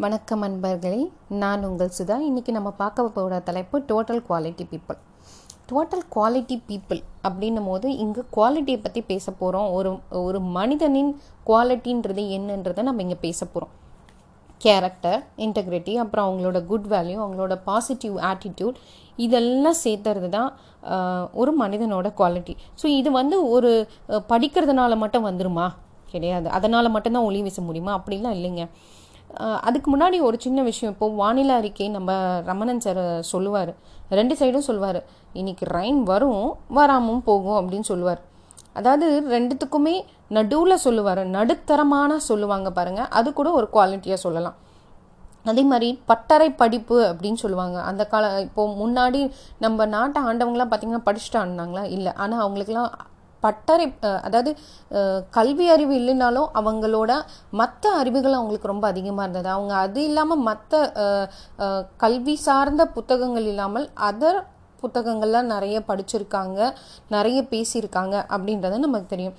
வணக்கம் அன்பர்களே நான் உங்கள் சுதா. இன்றைக்கி நம்ம பார்க்க போகிற தலைப்பு total quality people total quality people அப்படின்னும் போது இங்கே குவாலிட்டியை பற்றி பேச போகிறோம் ஒரு ஒரு மனிதனின் குவாலிட்டின்றது என்னன்றதை நம்ம இங்கே பேச போகிறோம் கேரக்டர் இன்டெகிரிட்டி அப்புறம் அவங்களோட குட் வேல்யூ அவங்களோட பாசிட்டிவ் ஆட்டிடியூட் இதெல்லாம் சேர்த்துறது தான் ஒரு மனிதனோட குவாலிட்டி ஸோ இது வந்து ஒரு படிக்கிறதுனால மட்டும் வந்துருமா? கிடையாது. அதனால் மட்டும்தான் ஒளி வீச முடியுமா? அப்படிலாம் இல்லைங்க. அதுக்கு முன்னாடி ஒரு சின்ன விஷயம். இப்போ வானிலை அறிக்கை நம்ம ரமணன் சார் சொல்லுவார். ரெண்டு சைடும் சொல்லுவார் இன்னைக்கு ரைன் வரும் வராமல் போகும் அப்படின்னு சொல்லுவார். அதாவது ரெண்டுத்துக்குமே நடுவில் சொல்லுவார். நடுத்தரமான சொல்லுவாங்க பாருங்கள் அது கூட ஒரு குவாலிட்டியாக சொல்லலாம். அதே மாதிரி பட்டறை படிப்பு அப்படின்னு சொல்லுவாங்க. அந்த கால இப்போ முன்னாடி நம்ம நாட்டை ஆண்டவங்களாம் பார்த்தீங்கன்னா படிச்சுட்டு ஆடினாங்களா இல்லை. ஆனால் அவங்களுக்குலாம் பட்டறை அதாவது கல்வி அறிவு இல்லைனாலும் அவங்களோட மற்ற அறிவுகள் அவங்களுக்கு ரொம்ப அதிகமாக இருந்தது. அவங்க அது இல்லாமல் மற்ற கல்வி சார்ந்த புத்தகங்கள் இல்லாமல் அதர் புத்தகங்கள்லாம் நிறைய படிச்சிருக்காங்க நிறைய பேசியிருக்காங்க அப்படின்றது நமக்கு தெரியும்.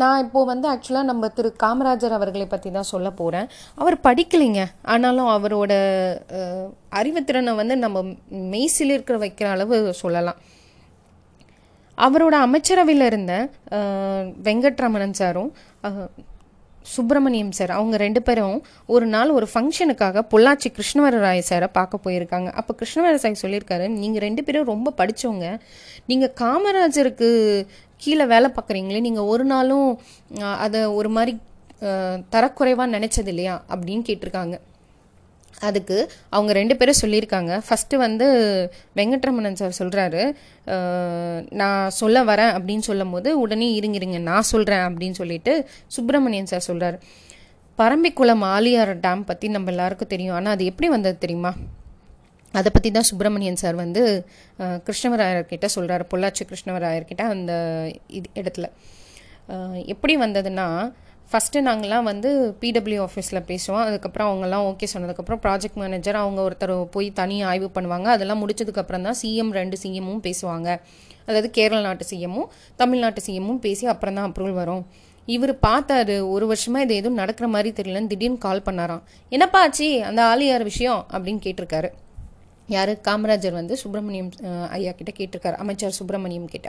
நான் இப்போது வந்து ஆக்சுவலாக நம்ம திரு காமராஜர் அவர்களை பற்றி தான் சொல்ல போகிறேன் அவர் படிக்கலைங்க. ஆனாலும் அவரோட அறிவுத்திறனை வந்து நம்ம மெய்சில் இருக்கிற வைக்கிற அளவு சொல்லலாம். அவரோட அமைச்சரவையில் இருந்த வெங்கட்ரமணன் சாரும் சுப்பிரமணியம் சார் அவங்க ரெண்டு பேரும் ஒரு நாள் ஒரு ஃபங்க்ஷனுக்காக பொள்ளாச்சி கிருஷ்ணவரராய சாரை பார்க்க போயிருக்காங்க. அப்போ கிருஷ்ணவர சொல்லியிருக்காரு நீங்கள் ரெண்டு பேரும் ரொம்ப படித்தவங்க நீங்கள் காமராஜருக்கு கீழே வேலை பார்க்குறீங்களே நீங்கள் ஒரு நாளும் அதை ஒரு மாதிரி தரக்குறைவாக நினச்சது இல்லையா அப்படின்னு கேட்டிருக்காங்க. அதுக்கு அவங்க ரெண்டு பேரும் சொல்லியிருக்காங்க. ஃபஸ்ட்டு வந்து வெங்கட்ரமணன் சார் சொல்கிறாரு நான் சொல்ல வரேன் அப்படின்னு சொல்லும் போது உடனே இருங்க இருங்க நான் சொல்கிறேன் அப்படின்னு சொல்லிட்டு சுப்பிரமணியன் சார் சொல்கிறாரு பரம்பிக்குளம் ஆலியார் டேம் பற்றி நம்ம எல்லாருக்கும் தெரியும். ஆனால் அது எப்படி வந்தது தெரியுமா? அதை பற்றி தான் சுப்பிரமணியன் சார் வந்து கிருஷ்ணவராயர்கிட்ட சொல்கிறாரு பொள்ளாச்சி கிருஷ்ணவராயர்கிட்ட அந்த இது இடத்துல. எப்படி வந்ததுன்னா ஃபஸ்ட்டு நாங்கள்லாம் வந்து பிடபிள்யூ ஆஃபீஸில் பேசுவோம். அதுக்கப்புறம் அவங்கெல்லாம் ஓகே சொன்னதுக்கப்புறம் ப்ராஜெக்ட் மேனேஜர் அவங்க ஒருத்தர் போய் தனி ஆய்வு பண்ணுவாங்க. அதெல்லாம் முடிச்சதுக்கப்புறம் தான் சிஎம் ரெண்டு சிஎம்மும் பேசுவாங்க. அதாவது கேரள நாட்டு சிஎம்மும் தமிழ்நாட்டு சிஎம்மும் பேசி அப்புறம் தான் அப்ரூவல் வரும். இவர் பார்த்தாரு ஒரு வருஷமாக இது எதுவும் நடக்கிற மாதிரி தெரியலன்னு திடீர்னு கால் பண்ணாராம். என்னப்பா ஆச்சு? அந்த ஆலியார் விஷயம் அப்படின்னு கேட்டிருக்காரு. யார்? காமராஜர் வந்து சுப்பிரமணியம் ஐயா கிட்ட கேட்டிருக்காரு. அமைச்சர் சுப்பிரமணியம் கிட்ட.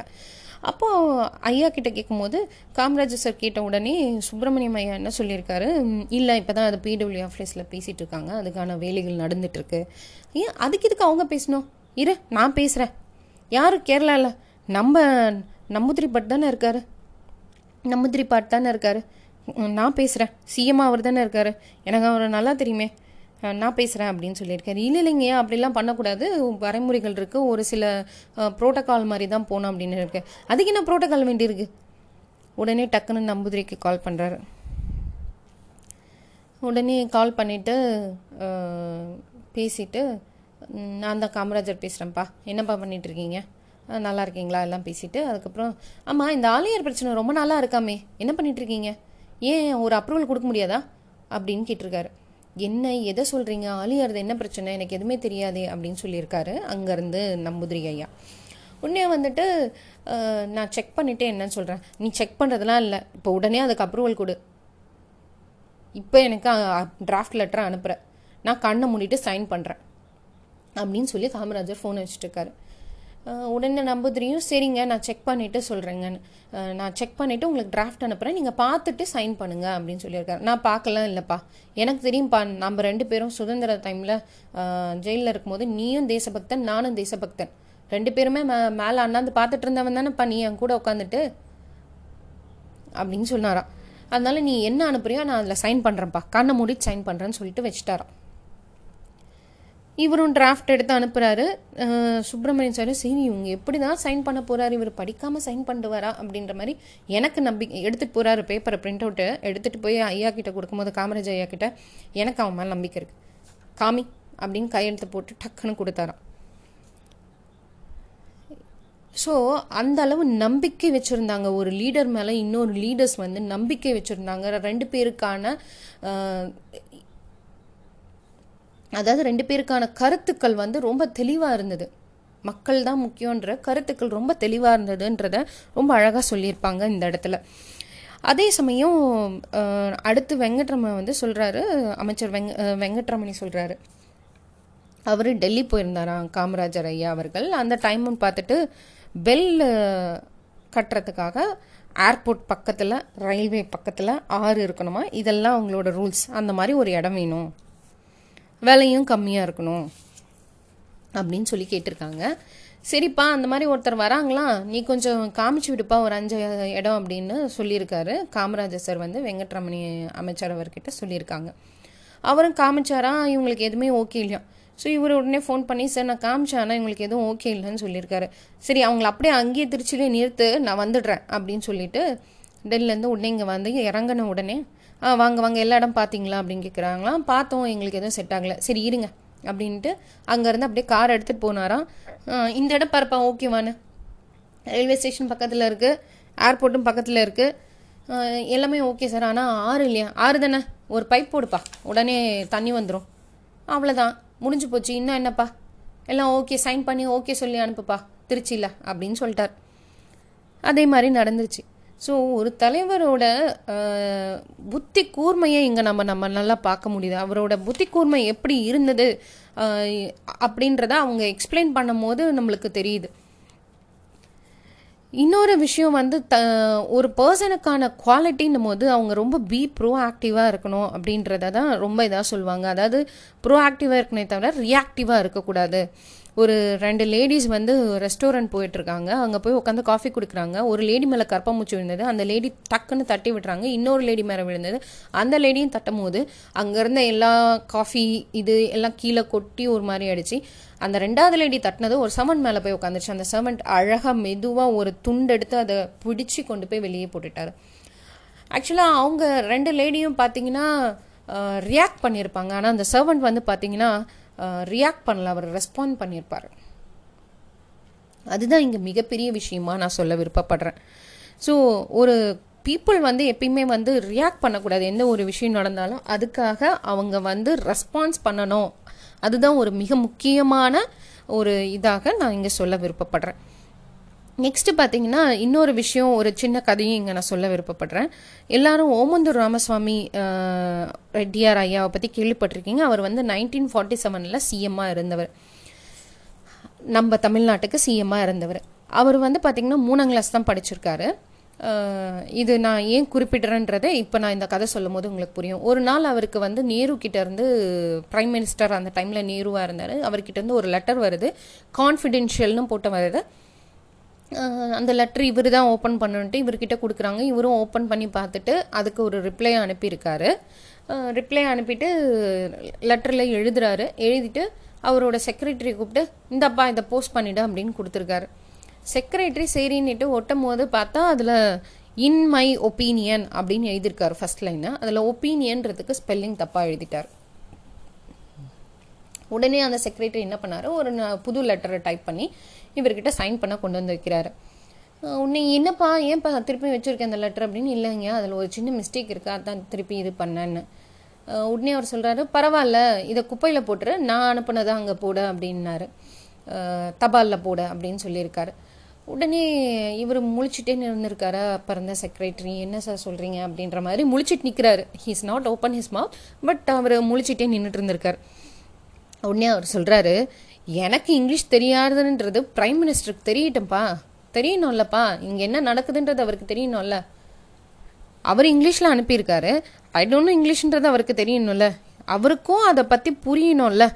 அப்போது ஐயா கிட்ட கேட்கும்போது காமராஜர் சார் கேட்ட உடனே சுப்பிரமணியம் ஐயா என்ன சொல்லியிருக்காரு? இல்லை இப்போ தான் அது பிடபிள்யூ ஆஃபீஸில் பேசிகிட்டு இருக்காங்க. அதுக்கான வேலைகள் நடந்துகிட்ருக்கு ஏன் அதுக்கு இதுக்கு அவங்க பேசணும்? இரு நான் பேசுகிறேன் யார்? கேரளாவில் நம்ம நம்புதிரி பட் தானே இருக்காரு. நம்புதிரி பாட் தானே இருக்காரு. நான் பேசுகிறேன் சிஎம் அவர் தானே இருக்காரு. எனக்கு அவரை நல்லா தெரியுமே. நான் பேசுகிறேன் அப்படின்னு சொல்லியிருக்காரு. இல்லை இல்லைங்க அப்படிலாம் பண்ணக்கூடாது. வரைமுறைகள் இருக்குது ஒரு சில ப்ரோட்டோக்கால் மாதிரி தான் போகணும் அப்படின்னு இருக்கேன் அதுக்கு என்ன ப்ரோட்டோகால் வேண்டியிருக்கு உடனே டக்குன்னு நம்புதிரிக்கு கால் பண்ணுறாரு உடனே கால் பண்ணிவிட்டு பேசிட்டு நான் தான் காமராஜர் பேசுகிறேன்ப்பா என்னப்பா பண்ணிகிட்ருக்கீங்க நல்லா இருக்கீங்களா? எல்லாம் பேசிவிட்டு அதுக்கப்புறம் ஆமாம் இந்த ஆலையர் பிரச்சனை ரொம்ப நாளாக இருக்காமே. என்ன பண்ணிகிட்ருக்கீங்க ஏன் ஒரு அப்ரூவல் கொடுக்க முடியாதா? அப்படின்னு கேட்டிருக்காரு. என்ன எதை சொல்கிறீங்க ஆலியார்து என்ன பிரச்சனை எனக்கு எதுவுமே தெரியாதே அப்படின்னு சொல்லியிருக்காரு அங்கேருந்து நம்புதிரி ஐயா. உடனே வந்துட்டு நான் செக் பண்ணிவிட்டு என்னன்னு சொல்கிறேன் நீ செக் பண்ணுறதுலாம் இல்லை. இப்போ உடனே அதுக்கு அப்ரூவல் கொடு. இப்போ எனக்கு டிராஃப்ட் லெட்டரை அனுப்புகிறேன் நான் கண்ணை மூடிட்டு சைன் பண்ணுறேன் அப்படின்னு சொல்லி காமராஜர் ஃபோன் வச்சுட்டு இருக்காரு. உடனே நம்புதிரியும் சரிங்க நான் செக் பண்ணிவிட்டு சொல்கிறேங்கன்னு நான் செக் பண்ணிவிட்டு உங்களுக்கு டிராஃப்ட் அனுப்புகிறேன் நீங்கள் பார்த்துட்டு சைன் பண்ணுங்கள் அப்படின்னு சொல்லியிருக்காரு. நான் பார்க்கலாம் இல்லைப்பா. எனக்கு தெரியும்ப்பா நம்ம ரெண்டு பேரும் சுதந்திர டைமில் ஜெயிலில் இருக்கும்போது நீயும் தேசபக்தன் நானும் தேசபக்தன். ரெண்டு பேருமே மே மேலே அண்ணாந்து பார்த்துட்டு இருந்தவன் தானேப்பா நீ என் கூட உட்காந்துட்டு அப்படின்னு சொன்னாரான் அதனால் நீ என்ன அனுப்புறியோ நான் அதில் சைன் பண்ணுறேன்ப்பா கண்ணை மூடி சைன் பண்ணுறேன்னு சொல்லிட்டு வச்சுட்டாரான் இவரும் டிராஃப்ட் எடுத்து அனுப்புகிறாரு சுப்பிரமணியன் சார் சரி இவங்க எப்படி தான் சைன் பண்ண போகிறாரு இவர் படிக்காமல் சைன் பண்ணிட்டு வரா அப்படின்ற மாதிரி எனக்கு நம்பிக்கை எடுத்துகிட்டு போகிறாரு பேப்பரை பிரிண்ட் அவுட்டு எடுத்துகிட்டு போய் ஐயா கிட்ட கொடுக்கும்போது காமராஜ் ஐயா கிட்ட எனக்கு அவன் மேலே நம்பிக்கை இருக்குது காமி அப்படின்னு கையெழுத்து போட்டு டக்குன்னு கொடுத்தாராம். ஸோ அந்த அளவு நம்பிக்கை வச்சுருந்தாங்க. ஒரு லீடர் மேலே இன்னொரு லீடர்ஸ் வந்து நம்பிக்கை வச்சுருந்தாங்க. ரெண்டு பேருக்கான அதாவது ரெண்டு பேருக்கான கருத்துக்கள் வந்து ரொம்ப தெளிவாக இருந்தது. மக்கள் தான் முக்கியன்ற கருத்துக்கள் ரொம்ப தெளிவாக இருந்ததுன்றத ரொம்ப அழகாக சொல்லியிருப்பாங்க இந்த இடத்துல. அதே சமயம் அடுத்து வெங்கட்ரமன் வந்து சொல்கிறாரு அமைச்சர் வெங்க வெங்கட்ரமணி சொல்கிறாரு அவர் டெல்லி போயிருந்தாராம் காமராஜர் ஐயா அவர்கள். அந்த டைமும் பார்த்துட்டு பெல் கட்டுறதுக்காக ஏர்போர்ட் பக்கத்தில் ரயில்வே பக்கத்தில் ஆறு இருக்கணுமா? இதெல்லாம் அவங்களோட ரூல்ஸ் அந்த மாதிரி ஒரு இடம் வேணும். விலையும் கம்மியாக இருக்கணும் அப்படின்னு சொல்லி கேட்டிருக்காங்க. சரிப்பா அந்த மாதிரி ஒருத்தர் வராங்களா? நீ கொஞ்சம் காமிச்சு விடுப்பா ஒரு அஞ்சு இடம் அப்படின்னு சொல்லியிருக்காரு. காமராஜர் சார் வந்து வெங்கட்ரமணி அமைச்சர் அவர்கிட்ட சொல்லியிருக்காங்க. அவரும் காமிச்சாரா? இவங்களுக்கு எதுவுமே ஓகே இல்லையா? ஸோ இவர் உடனே ஃபோன் பண்ணி சார் நான் காமிச்சேன் ஆனால் இவங்களுக்கு எதுவும் ஓகே இல்லைன்னு சொல்லியிருக்காரு. சரி அவங்கள அப்படியே அங்கேயே திருச்சியிலே நிறுத்து நான் வந்துடுறேன் அப்படின்னு சொல்லிட்டு டெல்லிலேருந்து உடனே இங்கே வந்து இறங்கின உடனே ஆ வாங்க வாங்க எல்லா இடம் பார்த்தீங்களா அப்படின்னு கேட்குறாங்களாம் பார்த்தோம் எங்களுக்கு எதுவும் செட் ஆகலை. சரி இருங்க அப்படின்ட்டு அங்கேருந்து அப்படியே கார் எடுத்துகிட்டு போனாராம். இந்த இடம் பார்ப்பா ஓகேவான்னு ரயில்வே ஸ்டேஷன் பக்கத்தில் இருக்குது ஏர்போர்ட்டும் பக்கத்தில் இருக்குது எல்லாமே ஓகே சார் ஆனால் ஆறு இல்லையா? ஆறு தானே? ஒரு பைப் போடுப்பா. உடனே தண்ணி வந்துடும் அவ்வளோதான் முடிஞ்சு போச்சு. இன்னும் என்னப்பா? எல்லாம் ஓகே சைன் பண்ணி ஓகே சொல்லி அனுப்புப்பா. திருச்சியில் அப்படின்னு சொல்லிட்டார். அதே மாதிரி நடந்துருச்சு. ஸோ ஒரு தலைவரோட புத்தி கூர்மையை இங்கே நம்ம நம்ம நல்லா பார்க்க முடியுது. அவரோட புத்தி கூர்மை எப்படி இருந்தது அப்படின்றத அவங்க எக்ஸ்பிளைன் பண்ணும்போது நம்மளுக்கு தெரியுது. இன்னொரு விஷயம் வந்து த ஒரு பர்சனுக்கான குவாலிட்டின்னும் போது அவங்க ரொம்ப பி ப்ரோ ஆக்டிவாக இருக்கணும் அப்படின்றத தான் ரொம்ப இதாக சொல்லுவாங்க. அதாவது ப்ரோ ஆக்டிவாக இருக்கணே தவிர ரியாக்டிவாக இருக்கக்கூடாது. ஒரு ரெண்டு லேடிஸ் வந்து ரெஸ்டாரண்ட் போயிட்டுருக்காங்க. அங்கே போய் உட்காந்து காஃபி கொடுக்குறாங்க. ஒரு லேடி மேலே கற்பமூச்சி விழுந்தது. அந்த லேடி டக்குன்னு தட்டி விட்டுறாங்க. இன்னொரு லேடி மேலே விழுந்தது. அந்த லேடியும் தட்டும் போது அங்கேருந்த எல்லா காஃபி இது எல்லாம் கீழே கொட்டி ஒரு மாதிரி ஆயிடுச்சு. அந்த ரெண்டாவது லேடி தட்டினது ஒரு சமன் மேலே போய் உட்காந்துருச்சு அந்த சர்வெண்ட் அழகாக மெதுவாக ஒரு துண்டெடுத்து அதை பிடிச்சி கொண்டு போய் வெளியே போட்டுட்டாரு. ஆக்சுவலாக அவங்க ரெண்டு லேடியும் பார்த்தீங்கன்னா ரியாக்ட் பண்ணியிருப்பாங்க ஆனால் அந்த சர்வெண்ட் வந்து பார்த்தீங்கன்னா ரியாக்ட் பண்ணல அவர் ரெஸ்பாண்ட் பண்ணியிருப்பார் அதுதான் இங்கே மிகப்பெரிய விஷயமா நான் சொல்ல விருப்பப்படுறேன். ஸோ ஒரு பீப்புள் வந்து எப்பயுமே வந்து ரியாக்ட் பண்ணக்கூடாது. எந்த ஒரு விஷயம் நடந்தாலும் அதுக்காக அவங்க வந்து ரெஸ்பான்ஸ் பண்ணணும். அதுதான் ஒரு மிக முக்கியமான ஒரு இதாக நான் இங்கே சொல்ல விருப்பப்படுறேன். நெக்ஸ்ட் பார்த்தீங்கன்னா இன்னொரு விஷயம் ஒரு சின்ன கதையும் இங்கே நான் சொல்ல விருப்பப்படுறேன். எல்லாரும் ஓமந்தூர் ராமசுவாமி ரெட்டியார் ஐயாவை பற்றி கேள்விப்பட்டிருக்கீங்க. அவர் வந்து நைன்டீன் ஃபார்ட்டி செவனில் சிஎம்மாக இருந்தவர். நம்ம தமிழ்நாட்டுக்கு சிஎம்மாக இருந்தவர். அவர் வந்து பார்த்திங்கன்னா மூணாம் கிளாஸ் தான் படிச்சிருக்காரு. இது நான் ஏன் குறிப்பிடுறேன்றதை இப்போ நான் இந்த கதை சொல்லும் போது உங்களுக்கு புரியும். ஒரு நாள் அவருக்கு வந்து நேரு கிட்டேருந்து இருந்து பிரைம் மினிஸ்டர் அந்த டைமில் நேருவாக இருந்தார். அவர்கிட்ட இருந்து ஒரு லெட்டர் வருது. கான்ஃபிடென்ஷியல்னு போட்ட வருது. அந்த லெட்டர் இவர் தான் ஓப்பன் பண்ணுன்ட்டு இவர்கிட்ட கொடுக்குறாங்க. இவரும் ஓப்பன் பண்ணி பார்த்துட்டு அதுக்கு ஒரு ரிப்ளை அனுப்பியிருக்காரு. ரிப்ளை அனுப்பிட்டு லெட்டரில் எழுதுறாரு. எழுதிட்டு அவரோட செக்ரட்டரி கூப்பிட்டு இந்தப்பா இதை போஸ்ட் பண்ணிடு அப்படின்னு கொடுத்துருக்காரு. செக்ரட்டரி சரின்னுட்டு ஒட்டும் போது பார்த்தா அதில் இன் மை ஒப்பீனியன் அப்படின்னு எழுதியிருக்காரு ஃபர்ஸ்ட் லைனை அதில் ஒப்பீனியன்றதுக்கு ஸ்பெல்லிங் தப்பாக எழுதிட்டார். உடனே அந்த செக்ரட்டரி என்ன பண்ணாரு? ஒரு புது லெட்டரை டைப் பண்ணி இவர்கிட்ட சைன் பண்ண கொண்டு வந்து வைக்கிறாரு உன்னை என்னப்பா ஏன்ப்பா திருப்பி வச்சுருக்கேன் அந்த லெட்டர் அப்படின்னு? இல்லைங்க அதில் ஒரு சின்ன மிஸ்டேக் இருக்கு அதான் திருப்பி இது பண்ணேன்னு. உடனே அவர் சொல்கிறாரு பரவாயில்ல இதை குப்பையில் போட்டுரு நான் அனுப்புனதை அங்கே போடு அப்படின்னாரு. தபாலில் போடு அப்படின்னு சொல்லியிருக்காரு. உடனே இவர் முழிச்சிட்டே இருந்திருக்காரு பிறந்த இருந்த செக்ரட்டரி என்ன சார் சொல்கிறீங்க அப்படின்ற மாதிரி முழிச்சிட்டு நிற்கிறாரு he's not open his mouth but அவர் முழிச்சிட்டே நின்றுட்டு இருந்திருக்காரு. உடனே அவர் சொல்கிறாரு எனக்கு இங்கிலீஷ் தெரியாதுன்றது பிரைம் மினிஸ்டருக்கு தெரியட்டும்ப்பா தெரியணும்லப்பா. இங்கே என்ன நடக்குதுன்றது அவருக்கு தெரியணும்ல. அவர் இங்கிலீஷில் அனுப்பியிருக்காரு ஐ டோன்ட் இங்கிலீஷ்ன்றது அவருக்கு தெரியணும்ல. அவருக்கும் அதை பற்றி புரியணும்ல.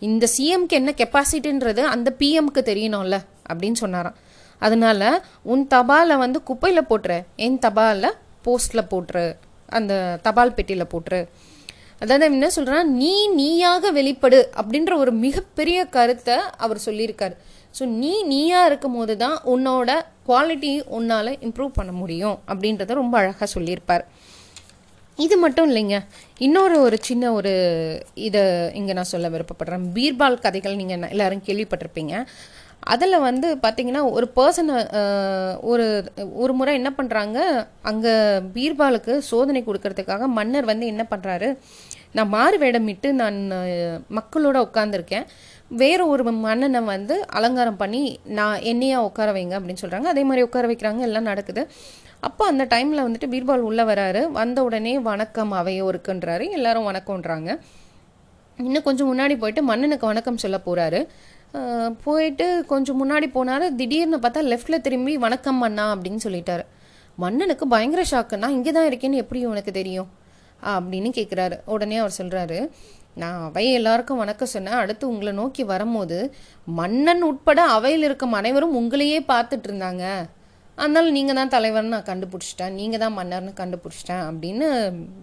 இந்த சிஎம்க்கு என்ன கெப்பாசிட்டின்றது அந்த பிஎம்க்கு தெரியணும்ல. அப்படின்னு சொன்னாராம். அதனால உன் தபாலை வந்து குப்பையில் போட்டுரு. என் தபாலில் போஸ்ட்டில் போட்டுரு. அந்த தபால் பெட்டியில் போட்டுரு. அதாவது என்ன சொல்கிறான் நீ நீயாக வெளிப்படு அப்படின்ற ஒரு மிகப்பெரிய கருத்தை அவர் சொல்லியிருக்காரு. ஸோ நீ நீயா இருக்கும் போது தான் உன்னோட குவாலிட்டி உன்னால் இம்ப்ரூவ் பண்ண முடியும் அப்படின்றத ரொம்ப அழகாக சொல்லியிருப்பார். இது மட்டும் இல்லைங்க. இன்னொரு ஒரு சின்ன ஒரு இதை இங்கே நான் சொல்ல விருப்பப்படுறேன். பீர்பால் கதைகள் நீங்கள் எல்லாரும் கேள்விப்பட்டிருப்பீங்க. அதில் வந்து பார்த்தீங்கன்னா ஒரு பர்சனை ஒரு ஒரு முறை என்ன பண்ணுறாங்க அங்கே பீர்பாலுக்கு சோதனை கொடுக்கறதுக்காக மன்னர் வந்து என்ன பண்ணுறாரு நான் மாறு வேடமிட்டு நான் மக்களோட உட்காந்துருக்கேன் வேற ஒரு மன்னனை வந்து அலங்காரம் பண்ணி நான் என்னையா உட்கார வைங்க அப்படின்னு சொல்கிறாங்க அதே மாதிரி உட்கார வைக்கிறாங்க எல்லாம் நடக்குது. அப்போ அந்த டைமில் வந்துட்டு பீர்பால் உள்ளே வராரு. வந்த உடனே வணக்கம் அவையோருக்குன்றாரு எல்லாரும் வணக்கம்ன்றாங்க. இன்னும் கொஞ்சம் முன்னாடி போயிட்டு மன்னனுக்கு வணக்கம் சொல்ல போகிறாரு போயிட்டு கொஞ்சம் முன்னாடி போனார். திடீர்னு பார்த்தா லெஃப்டில் திரும்பி வணக்கம் மன்னா அப்படின்னு சொல்லிட்டாரு. மன்னனுக்கு பயங்கர ஷாக்குன்னா இங்கே தான் இருக்கேன்னு எப்படி உனக்கு தெரியும்? அப்படின்னு கேட்குறாரு உடனே அவர் சொல்கிறாரு நான் அவை எல்லாருக்கும் வணக்கம் சொன்னேன். அடுத்து உங்களை நோக்கி வரும்போது மன்னன் உட்பட அவையில் இருக்கும் அனைவரும் உங்களையே பார்த்துட்டு இருந்தாங்க. அதனால் நீங்கள் தான் தலைவர்னு நான் கண்டுபிடிச்சிட்டேன். நீங்கள் தான் மன்னர்னு கண்டுபிடிச்சிட்டேன். அப்படின்னு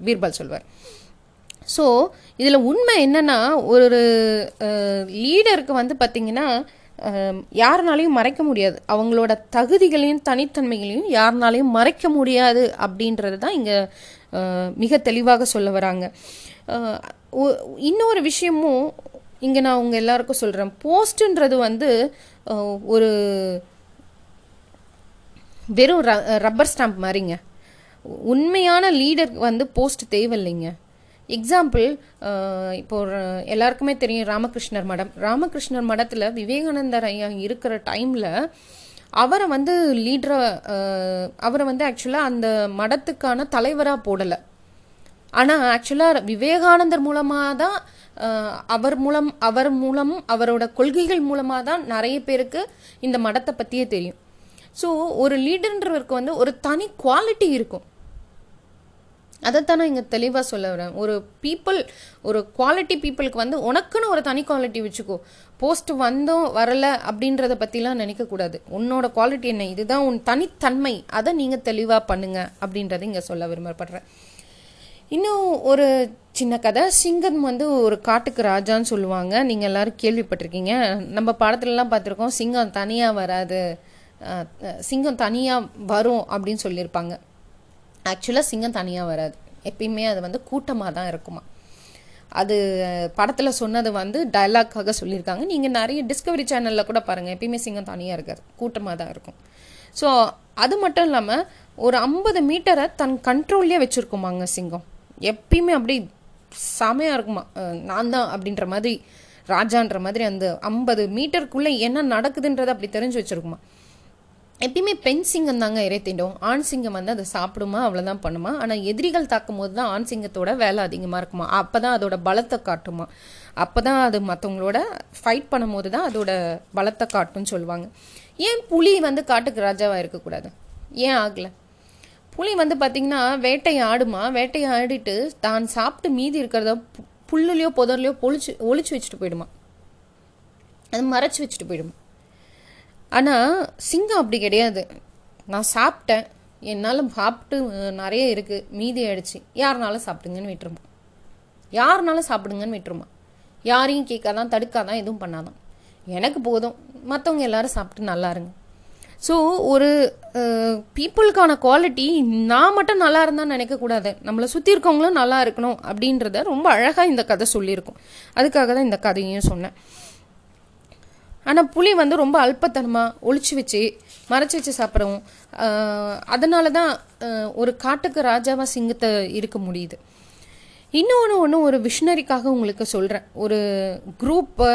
பீர்பால் சொல்வார். ஸோ இதில் உண்மை என்னென்னா ஒரு லீடருக்கு வந்து பார்த்திங்கன்னா யாருனாலையும் மறைக்க முடியாது. அவங்களோட தகுதிகளையும் தனித்தன்மைகளையும் யாருனாலையும் மறைக்க முடியாது அப்படின்றது தான் இங்கே மிக தெளிவாக சொல்ல வராங்க. இன்னொரு விஷயமும் இங்கே நான் உங்கள் எல்லாருக்கும் சொல்கிறேன் போஸ்ட்டுன்றது வந்து ஒரு வெறும் ரப்பர் ஸ்டாம்ப் மாதிரிங்க உண்மையான லீடர் வந்து போஸ்ட் தேவையில்லைங்க. எக்ஸாம்பிள் இப்போ எல்லாருக்குமே தெரியும் ராமகிருஷ்ணர் மடம். ராமகிருஷ்ணர் மடத்தில் விவேகானந்தர் ஐயா இருக்கிற டைமில் அவரை வந்து லீடரை அவரை வந்து ஆக்சுவலாக அந்த மடத்துக்கான தலைவராக போடலை. ஆனால் ஆக்சுவலாக விவேகானந்தர் மூலமாக தான் அவர் மூலம் அவர் மூலம் அவரோட கொள்கைகள் மூலமாக தான் நிறைய பேருக்கு இந்த மடத்தை பற்றியே தெரியும். ஸோ ஒரு லீடர்ன்றவருக்கு வந்து ஒரு தனி குவாலிட்டி இருக்கும். அதைத்தான் நான் இங்கே தெளிவாக சொல்ல வரேன். ஒரு பீப்புள் ஒரு குவாலிட்டி பீப்புளுக்கு வந்து உனக்குன்னு ஒரு தனி குவாலிட்டி வச்சுக்கோ. போஸ்ட் வந்தோம் வரலை அப்படின்றத பற்றிலாம் நினைக்கக்கூடாது உன்னோட குவாலிட்டி என்ன? இதுதான் உன் தனித்தன்மை. அதை நீங்கள் தெளிவாக பண்ணுங்க அப்படின்றத இங்கே சொல்ல விரும்பப்படுறேன். இன்னும் ஒரு சின்ன கதை. சிங்கம் வந்து ஒரு காட்டுக்கு ராஜான்னு சொல்லுவாங்க. நீங்கள் எல்லாரும் கேள்விப்பட்டிருக்கீங்க. நம்ம படத்துலலாம் பார்த்துருக்கோம். சிங்கம் தனியாக வராது. சிங்கம் தனியாக வரும் அப்படின்னு சொல்லியிருப்பாங்க. ஆக்சுவலாக சிங்கம் தனியாக வராது. எப்பயுமே அது வந்து கூட்டமாக தான் இருக்குமா. அது படத்தில் சொன்னது வந்து டைலாக்காக சொல்லியிருக்காங்க. நீங்கள் நிறைய டிஸ்கவரி சேனலில் கூட பாருங்கள் எப்பயுமே சிங்கம் தனியாக இருக்காது. கூட்டமாக தான் இருக்கும். ஸோ அது மட்டும் இல்லாமல் ஒரு ஐம்பது மீட்டரை தன் கண்ட்ரோல்லே வச்சுருக்குமாங்க சிங்கம். எப்பயுமே அப்படி செமையாக இருக்குமா. நான் தான் அப்படின்ற மாதிரி ராஜான்ற மாதிரி அந்த ஐம்பது மீட்டருக்குள்ளே என்ன நடக்குதுன்றதை அப்படி தெரிஞ்சு வச்சுருக்குமா. எப்பயுமே பெண் சிங்கம் தாங்க இறை தீண்டும். ஆண் சிங்கம் வந்து அதை சாப்பிடுமா அவ்வளோதான் பண்ணுமா? ஆனால் எதிரிகள் தாக்கும் போது தான் ஆண் சிங்கத்தோட வேலை அதிகமாக இருக்குமா? அப்போ தான் அதோட பலத்தை காட்டுமா? அப்போ தான் அது மற்றவங்களோட ஃபைட் பண்ணும் போது தான் அதோட பலத்தை காட்டும்னு சொல்லுவாங்க. ஏன் புலி வந்து காட்டுக்கு ராஜாவாக இருக்கக்கூடாது? ஏன் ஆகலை? புலி வந்து பார்த்திங்கன்னா வேட்டை ஆடுமா? வேட்டை ஆடிட்டு தான் சாப்பிட்டு மீதி இருக்கிறத புல்லுலையோ புதர்லையோ பொழிச்சு ஒழிச்சு வச்சுட்டு போயிடுமா? அது மறைச்சி வச்சுட்டு போயிடுமா? ஆனால் சிங்கம் அப்படி கிடையாது. நான் சாப்பிட்டேன். என்னால் சாப்பிட்டு நிறைய இருக்குது மீதி ஆயிடுச்சு. யாருனாலும் சாப்பிடுங்கன்னு விட்டுருமா? யாருனாலும் சாப்பிடுங்கன்னு விட்டுருமா? யாரையும் கேட்காதான் தடுக்காதான் எதுவும் பண்ணாதான். எனக்கு போதும். மற்றவங்க எல்லாரும் சாப்பிட்டு நல்லா இருங்க. ஸோ ஒரு பீப்புளுக்கான குவாலிட்டி நான் மட்டும் நல்லா இருந்தான்னு நினைக்கக்கூடாது. நம்மளை சுற்றி இருக்கவங்களும் நல்லா இருக்கணும் அப்படின்றத ரொம்ப அழகாக இந்த கதை சொல்லியிருக்கும். அதுக்காக தான் இந்த கதையும் சொன்னேன். ஆனால் புலி வந்து ரொம்ப அல்பத்தனமாக ஒழிச்சு வச்சு மறைச்சி வச்சு சாப்பிடவும் அதனால தான் ஒரு காட்டுக்கு ராஜாவாக சிங்கத்தை இருக்க முடியுது. இன்னொன்று ஒன்று ஒரு விஷனரிக்காக உங்களுக்கு சொல்கிறேன் ஒரு குரூப்பை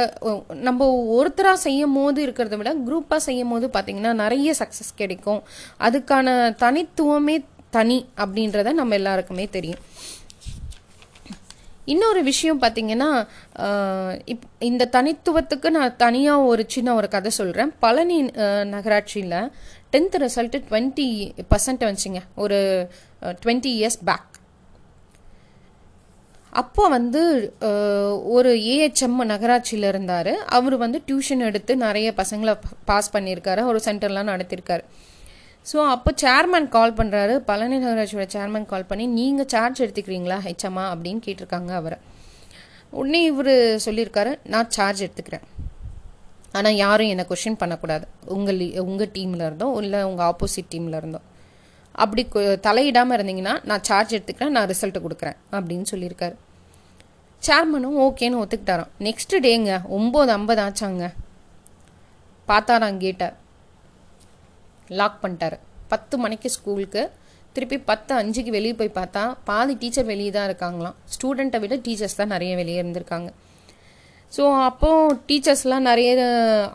நம்ம ஒருத்தராக செய்யும் போது இருக்கிறத விட குரூப்பாக செய்யும் போது பார்த்திங்கன்னா நிறைய சக்ஸஸ் கிடைக்கும். அதுக்கான தனித்துவமே தனி அப்படின்றத நம்ம எல்லாருக்குமே தெரியும். இன்னொரு விஷயம் பார்த்தீங்கன்னா இப் இந்த தனித்துவத்துக்கு நான் தனியாக ஒரு சின்ன ஒரு கதை சொல்கிறேன் பழனி நகராட்சியில் டென்த் ரிசல்ட்டு டுவெண்ட்டி பர்சன்ட் வந்துச்சிங்க. ஒரு டுவெண்ட்டி இயர்ஸ் பேக் அப்போ வந்து ஒரு ஏஹெச்எம் நகராட்சியில் இருந்தார். அவர் வந்து டியூஷன் எடுத்து நிறைய பசங்களை பாஸ் பண்ணியிருக்காரு. ஒரு சென்டர்லாம் நடத்தியிருக்காரு. ஸோ அப்போ சேர்மேன் கால் பண்ணுறாரு பழனி நகராட்சியோட சேர்மேன் கால் பண்ணி நீங்கள் சார்ஜ் எடுத்துக்கிறீங்களா ஹெச்எம்மா அப்படின்னு கேட்டிருக்காங்க அவரை. உடனே இவர் சொல்லியிருக்காரு நான் சார்ஜ் எடுத்துக்கிறேன். ஆனால் யாரும் என்னை கொஷின் பண்ணக்கூடாது. உங்கள் உங்கள் டீமில் இருந்தோ இல்லை உங்கள் ஆப்போசிட் டீமில் இருந்தோ அப்படி தலையிடாமல் இருந்தீங்கன்னா நான் சார்ஜ் எடுத்துக்கிறேன் நான் ரிசல்ட்டு கொடுக்குறேன் அப்படின்னு சொல்லியிருக்காரு. சேர்மனும் ஓகேன்னு ஒத்துக்கிட்டாராம். நெக்ஸ்ட் டேங்க ஒம்பது ஐம்பது ஆச்சாங்க. பார்த்தாராம் கேட்டை லாக் பண்ணிட்டாரு. பத்து மணிக்கு ஸ்கூலுக்கு திருப்பி பத்து அஞ்சுக்கு வெளியே போய் பார்த்தா பாதி டீச்சர் வெளியே தான் இருக்காங்களாம். ஸ்டூடெண்ட்டை விட டீச்சர்ஸ் தான் நிறைய வெளியே இருந்திருக்காங்க. ஸோ அப்போது டீச்சர்ஸ்லாம் நிறைய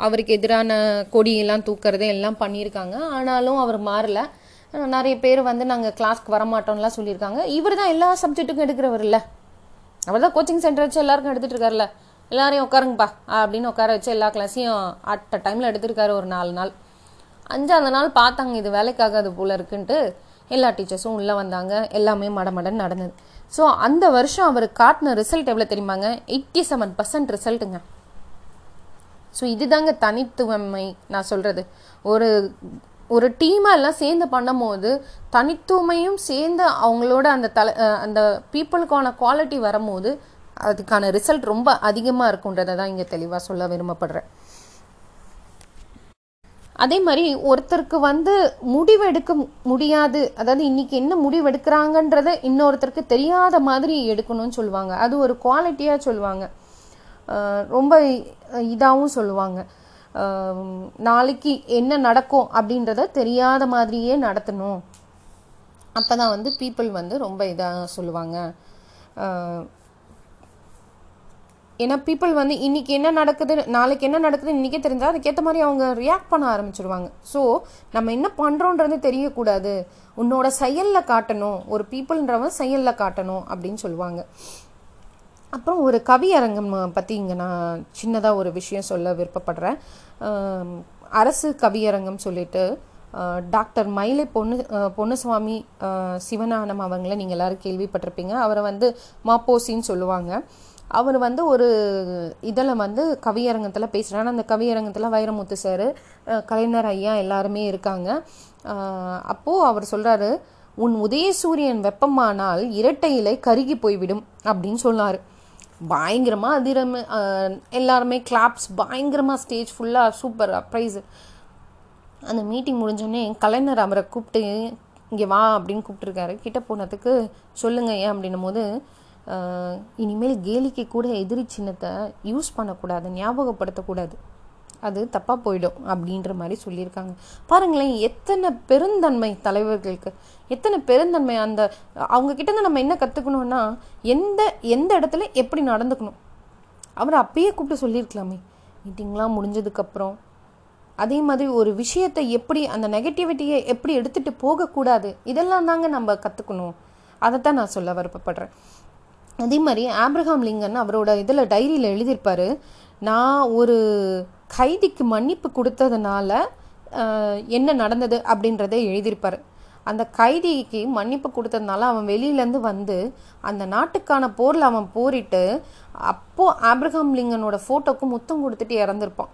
அவருக்கு எதிரான கொடியெல்லாம் தூக்கிறது எல்லாம் பண்ணியிருக்காங்க. ஆனாலும் அவர் மாறல. நிறைய பேர் வந்து நாங்கள் கிளாஸ்க்கு வரமாட்டோம்லாம் சொல்லியிருக்காங்க. இவர் தான் எல்லா சப்ஜெக்ட்டுக்கும் எடுக்கிறவர் இல்லை. அவர் தான் கோச்சிங் சென்டர் வச்சு எல்லாருக்கும் எடுத்துகிட்டு இருக்காருல்ல. எல்லாரையும் உட்காருங்கப்பா அப்படின்னு உட்கார வச்சு எல்லா கிளாஸையும் அட் அ டைமில் எடுத்திருக்காரு ஒரு நாலு நாள். அஞ்சாவது நாள் பார்த்தாங்க இது வேலைக்காகாது போல இருக்குன்ட்டு. எல்லா டீச்சர்ஸும் உள்ளே வந்தாங்க எல்லாமே மடமடன் நடந்தது. ஸோ அந்த வருஷம் அவர் காட்டின ரிசல்ட் எவ்வளோ தெரியுமாங்க? எயிட்டி செவன் பர்சன்ட் ரிசல்ட்டுங்க ஸோ இதுதாங்க தனித்துவமை நான் சொல்கிறது ஒரு ஒரு டீமாக எல்லாம் சேர்ந்து பண்ணும்போது தனித்துவமையும் சேர்ந்து அவங்களோட அந்த தலை அந்த பீப்புளுக்கான குவாலிட்டி வரும்போது அதுக்கான ரிசல்ட் ரொம்ப அதிகமாக இருக்குன்றதை தான் இங்கே தெளிவாக சொல்ல விரும்பப்படுறேன். அதே மாதிரி ஒருத்தருக்கு வந்து முடிவெடுக்க முடியாது. அதாவது இன்னைக்கு என்ன முடிவெடுக்கிறாங்கன்றத இன்னொருத்தருக்கு தெரியாத மாதிரி எடுக்கணும்னு சொல்லுவாங்க. அது ஒரு குவாலிட்டியாக சொல்லுவாங்க. ரொம்ப இதாகவும் சொல்லுவாங்க. நாளைக்கு என்ன நடக்கும் அப்படின்றத தெரியாத மாதிரியே நடத்தணும். அப்போ தான் வந்து பீப்புள் வந்து ரொம்ப இதாக சொல்லுவாங்க. ஏன்னா பீப்புள் வந்து இன்னைக்கு என்ன நடக்குது நாளைக்கு என்ன நடக்குது இன்றைக்கே தெரிஞ்சால் அதுக்கேற்ற மாதிரி அவங்க ரியாக்ட் பண்ண ஆரம்பிச்சிருவாங்க. ஸோ நம்ம என்ன பண்ணுறோன்றது தெரியக்கூடாது. உன்னோட செயலில் காட்டணும். ஒரு பீப்புள்ன்றவன் செயலில் காட்டணும் அப்படின்னு சொல்லுவாங்க. அப்புறம் ஒரு கவியரங்கம் பற்றி இங்கே நான் சின்னதாக ஒரு விஷயம் சொல்ல விருப்பப்படுறேன். அரசு கவியரங்கம் சொல்லிட்டு டாக்டர் மயிலை பொன்னு பொன்னுசுவாமி ஆஹ், அவங்கள நீங்கள் எல்லாரும் கேள்விப்பட்டிருப்பீங்க. அவரை வந்து மாப்போசின்னு சொல்லுவாங்க. அவர் வந்து ஒரு இதில் வந்து கவியரங்கத்தில் பேசுகிறார் அந்த கவியரங்கத்தில் வைரமுத்து சார் கலைஞர் ஐயா எல்லாருமே இருக்காங்க. அப்போது அவர் சொல்கிறாரு உன் உதயசூரியன் வெப்பமானால் இரட்டை இலை கருகி போய்விடும் அப்படின்னு சொன்னார். பயங்கரமாக அதிரம் எல்லாருமே கிளாப்ஸ் பயங்கரமாக ஸ்டேஜ் ஃபுல்லாக சூப்பர் ப்ரைஸ் அந்த மீட்டிங் முடிஞ்சோடனே கலைஞர் அவரை கூப்பிட்டு இங்கே வா அப்படின்னு கூப்பிட்டுருக்காரு. கிட்ட போனதுக்கு சொல்லுங்க ஏன் அப்படின்னும் போது இனிமேல் கேலிக்கு கூட எதிரி சின்னத்தை யூஸ் பண்ணக்கூடாது ஞாபகப்படுத்தக்கூடாது. அது தப்பாக போயிடும் அப்படின்ற மாதிரி சொல்லியிருக்காங்க. பாருங்களேன் எத்தனை பெருந்தன்மை தலைவர்களுக்கு எத்தனை பெருந்தன்மை அந்த அவங்க கிட்ட நம்ம என்ன கற்றுக்கணும்னா எந்த எந்த இடத்துல எப்படி நடந்துக்கணும். அவர் அப்பயே கூப்பிட்டு சொல்லியிருக்கலாமே. மீட்டிங்லாம் முடிஞ்சதுக்கப்புறம் அதே மாதிரி ஒரு விஷயத்தை எப்படி அந்த நெகட்டிவிட்டியை எப்படி எடுத்துகிட்டு போகக்கூடாது இதெல்லாம் தாங்க நம்ம கற்றுக்கணும் அதைத்தான் நான் சொல்ல விருப்பப்படுறேன். அதே மாதிரி ஆப்ரஹாம் லிங்கன் அவரோட இதில் டைரியில் எழுதியிருப்பார் நான் ஒரு கைதிக்கு மன்னிப்பு கொடுத்ததுனால என்ன நடந்தது? அப்படின்றத எழுதியிருப்பாரு. அந்த கைதிக்கு மன்னிப்பு கொடுத்ததுனால அவன் வெளியிலேருந்து வந்து அந்த நாட்டுக்கான போரில் அவன் போரிட்டு அப்போது ஆப்ரஹாம் லிங்கனோட ஃபோட்டோக்கு முத்தம் கொடுத்துட்டு இறந்துருப்பான்.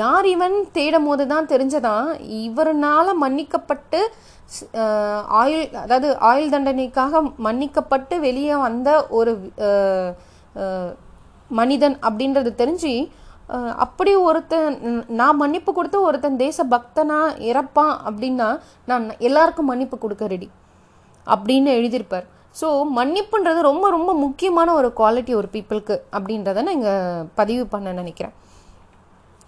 யார் இவன் தேடும் போது தான் தெரிஞ்சதான் இவர்னால் மன்னிக்கப்பட்டு ஆயுள் அதாவது ஆயுள் தண்டனைக்காக மன்னிக்கப்பட்டு வெளியே வந்த ஒரு மனிதன் அப்படின்றது தெரிஞ்சு அப்படி ஒருத்தன் நான் மன்னிப்பு கொடுத்து ஒருத்தன் தேச பக்தனா இறப்பான் அப்படின்னா நான் எல்லாருக்கும் மன்னிப்பு கொடுக்க ரெடி அப்படின்னு எழுதியிருப்பார். ஸோ மன்னிப்புன்றது ரொம்ப ரொம்ப முக்கியமான ஒரு குவாலிட்டி ஒரு பீப்புளுக்கு அப்படின்றத நான் இங்கே பதிவு பண்ண நினைக்கிறேன்.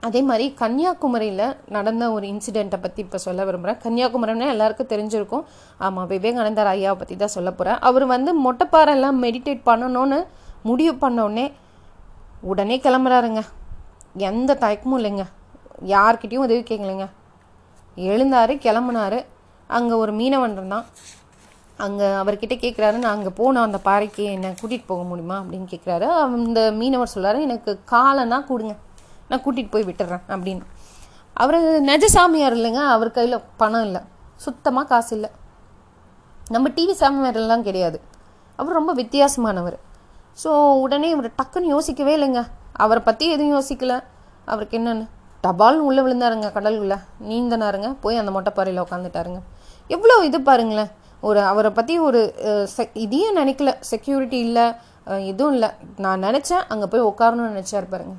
அதே மாதிரி கன்னியாகுமரியில் நடந்த ஒரு இன்சிடெண்ட்டை பற்றி இப்போ சொல்ல விரும்புகிறேன் கன்னியாகுமரினா எல்லாருக்கும் தெரிஞ்சிருக்கும். ஆமாம் விவேகானந்தர் ஐயாவை பற்றி தான் சொல்ல போகிறேன் அவர் வந்து மொட்டைப்பாறை எல்லாம் மெடிடேட் பண்ணணும்னு முடிவு பண்ண உடனே உடனே கிளம்புறாருங்க. எந்த தயக்கமும் இல்லைங்க. யார்கிட்டயும் உதவி கேட்கலைங்க எழுந்தார் கிளம்புனார். அங்கே ஒரு மீனவன் இருந்தான். அங்கே அவர்கிட்ட கேட்குறாரு நான் அங்கே போனோம் அந்த பாறைக்கு என்னை கூட்டிகிட்டு போக முடியுமா? அப்படின்னு கேட்குறாரு அந்த மீனவர் சொல்கிறாரு எனக்கு காலைன்னா கொடுங்க. நான் கூட்டிகிட்டு போய் விட்டுறேன் அப்படின்னு. அவர் நெஜ சாமியார் இல்லைங்க அவர் கையில் பணம் இல்லை. சுத்தமாக காசு இல்லை. நம்ம டிவி சாமியாரெல்லாம் கிடையாது. அவர் ரொம்ப வித்தியாசமானவர். ஸோ உடனே இவர் டக்குன்னு யோசிக்கவே இல்லைங்க. அவரை பற்றி எதுவும் யோசிக்கல. அவருக்கு என்னென்னு? டபால்னு உள்ளே விழுந்தாருங்க கடலுக்குள்ள. நீந்தனாருங்க. போய் அந்த மொட்டைப்பாறையில் உட்காந்துட்டாருங்க எவ்வளோ இது பாருங்களேன். ஒரு அவரை பற்றி ஒரு செ- இதையும் நினைக்கல. செக்யூரிட்டி இல்லை. எதுவும் இல்லை. நான் நினச்சேன் அங்கே போய் உட்காரணும்னு நினச்சாரு இருப்பாருங்க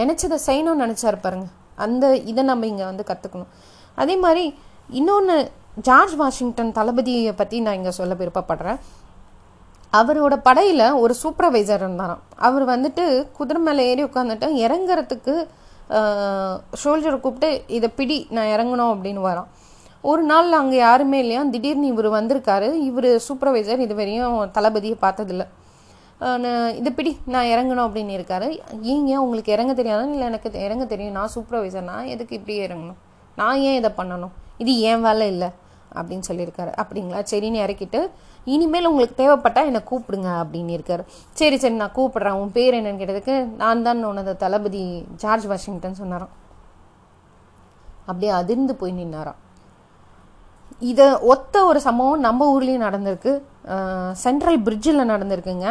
நினச்சதை செய்யணும்னு நினச்சாரு பாருங்க. அந்த இதை நம்ம இங்கே வந்து கற்றுக்கணும் அதே மாதிரி இன்னொன்று ஜார்ஜ் வாஷிங்டன் தளபதியை பற்றி நான் இங்கே சொல்ல விருப்பப்படுறேன். அவரோட படையில் ஒரு சூப்பர்வைசர் இருந்தாராம். அவர் வந்துட்டு குதிரை மேலே ஏறி உட்காந்துட்டு இறங்குறதுக்கு ஷோல்டரை கூப்பிட்டு இதை பிடி நான் இறங்கணும் அப்படின்னு வரான். ஒரு நாள் அங்கே யாருமே இல்லையா? திடீர்னு இவர் வந்திருக்காரு. இவர் சூப்பர்வைசர் இது வரையும் தளபதியை பார்த்ததில்ல. இது பிடி நான் இறங்கணும் அப்படின்னு இருக்காரு. ஏங்க உங்களுக்கு இறங்க தெரியாதா? இல்லை எனக்கு இறங்க தெரியும். நான் சூப்பர்வைசர் நான் எதுக்கு இப்படி இறங்கணும்? நான் ஏன் இதை பண்ணணும்? இது ஏன் வேலை இல்லை அப்படின்னு சொல்லியிருக்காரு. அப்படிங்களா? சரின்னு இறக்கிட்டு இனிமேல் உங்களுக்கு தேவைப்பட்டால் என்னை கூப்பிடுங்க அப்படின்னு இருக்காரு. சரி சரி நான் கூப்பிட்றேன். உன் பேர் என்னன்னு கேட்டதுக்கு நான் தான் உனது தளபதி ஜார்ஜ் வாஷிங்டன் சொன்னாராம். அப்படியே அதிர்ந்து போய் நின்னாராம். இதை ஒத்த ஒரு சம்பவம் நம்ம ஊர்லேயும் நடந்திருக்கு. சென்ட்ரல் பிரிட்ஜில் நடந்திருக்குங்க.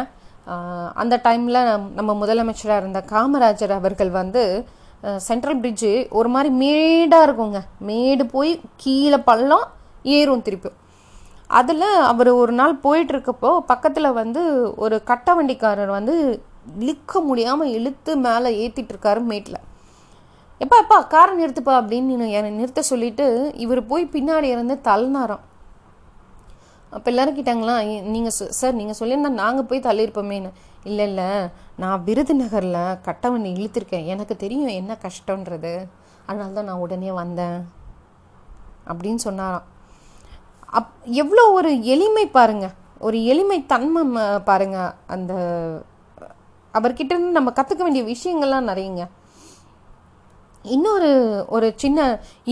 அந்த டைமில் நம்ம முதலமைச்சராக இருந்த காமராஜர் அவர்கள் வந்து சென்ட்ரல் பிரிட்ஜு ஒரு மாதிரி மேடாக இருக்குங்க. மேடு போய் கீழே பள்ளம் ஏறும் திருப்பி. அதில் அவர் ஒரு நாள் போயிட்டுருக்கப்போ பக்கத்தில் வந்து ஒரு கட்ட வண்டிக்காரர் வந்து இழுக்க முடியாமல் இழுத்து மேலே ஏற்றிட்டு இருக்காரு மேட்டில் எப்பா எப்பா காரை நிறுத்துப்பா அப்படின்னு என்னை நிறுத்த சொல்லிட்டு இவர் போய் பின்னாடி இருந்து தள்ளினாராம். அப்போ எல்லாரும் கேட்டாங்களா நீங்கள் சார் நீங்கள் சொல்லியிருந்தா நாங்கள் போய் தள்ளியிருப்போமேன்னு. இல்லை இல்லை நான் விருதுநகரில் கட்டவனை இழுத்திருக்கேன். எனக்கு தெரியும் என்ன கஷ்டன்றது அதனால தான் நான் உடனே வந்தேன். அப்படின்னு சொன்னாராம். அப் எவ்வளோ ஒரு எளிமை பாருங்கள் ஒரு எளிமை தன்மை பாருங்கள் பாருங்க. அந்த அவர்கிட்ட நம்ம கற்றுக்க வேண்டிய விஷயங்கள்லாம் நிறையங்க. இன்னொரு ஒரு சின்ன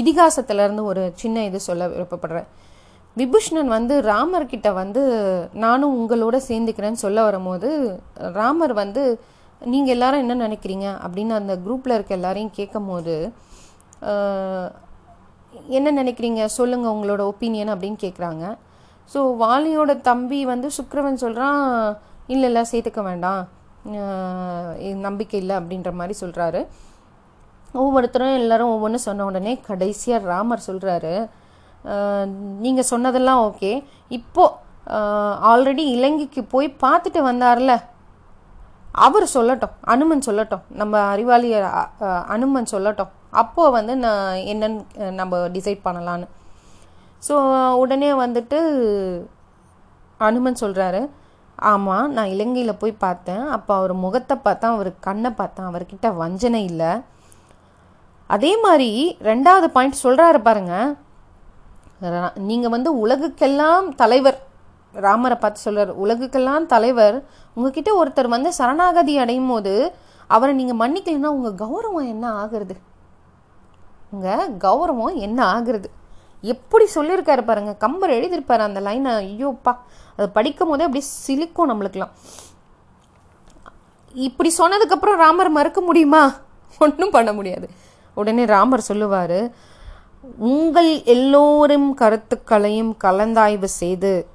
இதிகாசத்துலேருந்து ஒரு சின்ன இது சொல்ல விருப்பப்படுறேன். விபூஷணன் வந்து ராமர்கிட்ட வந்து நானும் உங்களோட சேர்ந்துக்கிறேன்னு சொல்ல வரும்போது ராமர் வந்து நீங்கள் எல்லாரும் என்ன நினைக்கிறீங்க? அப்படின்னு அந்த குரூப்பில் இருக்க எல்லாரையும் கேட்கும் போது என்ன நினைக்கிறீங்க? சொல்லுங்கள் உங்களோட ஒப்பீனியன் அப்படின்னு கேட்குறாங்க ஸோ வாலியோட தம்பி வந்து சுக்கிரவன் சொல்கிறான் இல்லை இல்லை சேர்த்துக்க வேண்டாம். இது நம்பிக்கை இல்லை அப்படின்ற மாதிரி சொல்கிறாரு ஒவ்வொருத்தரும் எல்லாரும் ஒவ்வொன்று சொன்ன உடனே கடைசியாக ராமர் சொல்கிறாரு நீங்கள் சொன்னதெல்லாம் ஓகே. இப்போது ஆல்ரெடி இலங்கைக்கு போய் பார்த்துட்டு வந்தார்ல. அவர் சொல்லட்டும் அனுமன் சொல்லட்டும் நம்ம அறிவாளி அனுமன் சொல்லட்டும். அப்போது வந்து நான் என்னன்னு நம்ம டிசைட் பண்ணலான்னு. ஸோ உடனே வந்துட்டு அனுமன் சொல்கிறாரு ஆமாம் நான் இலங்கையில் போய் பார்த்தேன். அப்போ அவர் முகத்தை பார்த்தேன் அவர் கண்ணை பார்த்தேன் அவர்கிட்ட வஞ்சனை இல்லை. அதே மாதிரி ரெண்டாவது பாயிண்ட் சொல்கிறாரு பாருங்கள் நீங்கள் வந்து உலகுக்கெல்லாம் தலைவர் ராமரை பார்த்து சொல்கிறார் உலகுக்கெல்லாம் தலைவர் உங்ககிட்ட ஒருத்தர் வந்து சரணாகதி அடையும் போது அவரை நீங்கள் மன்னிக்கலைன்னா உங்கள் கௌரவம் என்ன ஆகுறது? உங்கள் கௌரவம் என்ன ஆகுறது? எப்படி சொல்லியிருக்காரு பாருங்க. கம்பர் எழுதியிருப்பாரு அந்த லைனை. ஐயோப்பா. அதை படிக்கும் போதே அப்படியே சிலிக்கும் நம்மளுக்கெல்லாம். இப்படி சொன்னதுக்கப்புறம் ராமர் மறுக்க முடியுமா? ஒன்றும் பண்ண முடியாது. உடனே ராமர் சொல்லுவார் உங்கள் எல்லோரும் கருத்துக்களையும் கலந்தாய்வு செய்து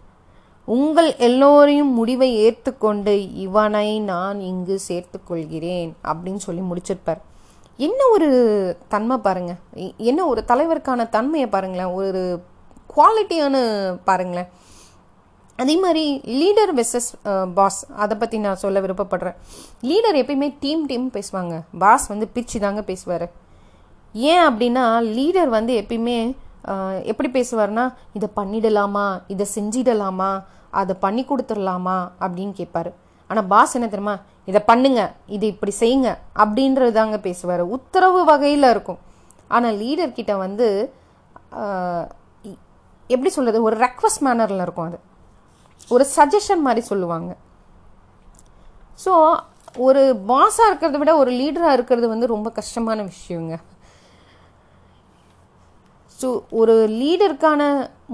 உங்கள் எல்லோரையும் முடிவை ஏற்றுக்கொண்டு இவனை நான் இங்கு சேர்த்துக்கொள்கிறேன் அப்படின்னு சொல்லி முடிச்சிருப்பார். என்ன ஒரு தன்மை பாருங்க. என்ன ஒரு தலைவருக்கான தன்மையை பாருங்களேன். ஒரு குவாலிட்டியான பாருங்களேன். அதே மாதிரி லீடர் வெர்சஸ் பாஸ் அதை பற்றி நான் சொல்ல விருப்பப்படுறேன். லீடர் எப்பயுமே டீம் டீம் பேசுவாங்க. பாஸ் வந்து பிரிச்சு தாங்க பேசுவார். ஏன் அப்படின்னா லீடர் வந்து எப்பயுமே எப்படி பேசுவார்னா இதை பண்ணிடலாமா இதை செஞ்சிடலாமா அதை பண்ணி கொடுத்துடலாமா அப்படின்னு கேட்பாரு. ஆனால் பாஸ் என்ன தெரியுமா இதை பண்ணுங்க இது இப்படி செய்யுங்க அப்படின்றது தாங்க பேசுவார். உத்தரவு வகையில் இருக்கும். ஆனால் லீடர் கிட்ட வந்து எப்படி சொல்கிறது ஒரு ரெக்வஸ்ட் மேனரில் இருக்கும் அது. ஒரு சஜஷன் மாதிரி சொல்லுவாங்க. ஸோ ஒரு பாஸாக இருக்கிறத விட ஒரு லீடராக இருக்கிறது வந்து ரொம்ப கஷ்டமான விஷயங்க. ஸோ ஒரு லீடருக்கான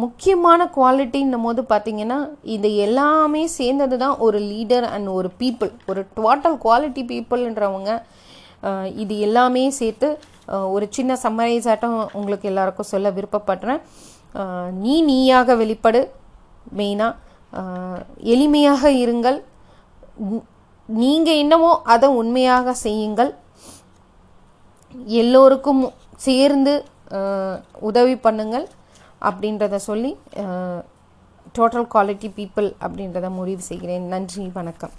முக்கியமான குவாலிட்டின்னும் போது பார்த்தீங்கன்னா இது எல்லாமே சேர்ந்தது தான் ஒரு லீடர் அண்ட் ஒரு பீப்புள் ஒரு டோட்டல் குவாலிட்டி பீப்புள்ன்றவங்க இது எல்லாமே சேர்த்து ஒரு சின்ன சம்மரைஸ் ஆட்டம் உங்களுக்கு எல்லாருக்கும் சொல்ல விருப்பப்படுறேன். நீ நீயாக வெளிப்படு மெயினாக எளிமையாக இருங்கள். நீங்கள் என்னவோ அதை உண்மையாக செய்யுங்கள். எல்லோருக்கும் சேர்ந்து உதவி பண்ணுங்கள் அப்படின்றத சொல்லி டோட்டல் குவாலிட்டி பீப்புள் அப்படின்றத முடிவு செய்கிறேன். நன்றி வணக்கம்.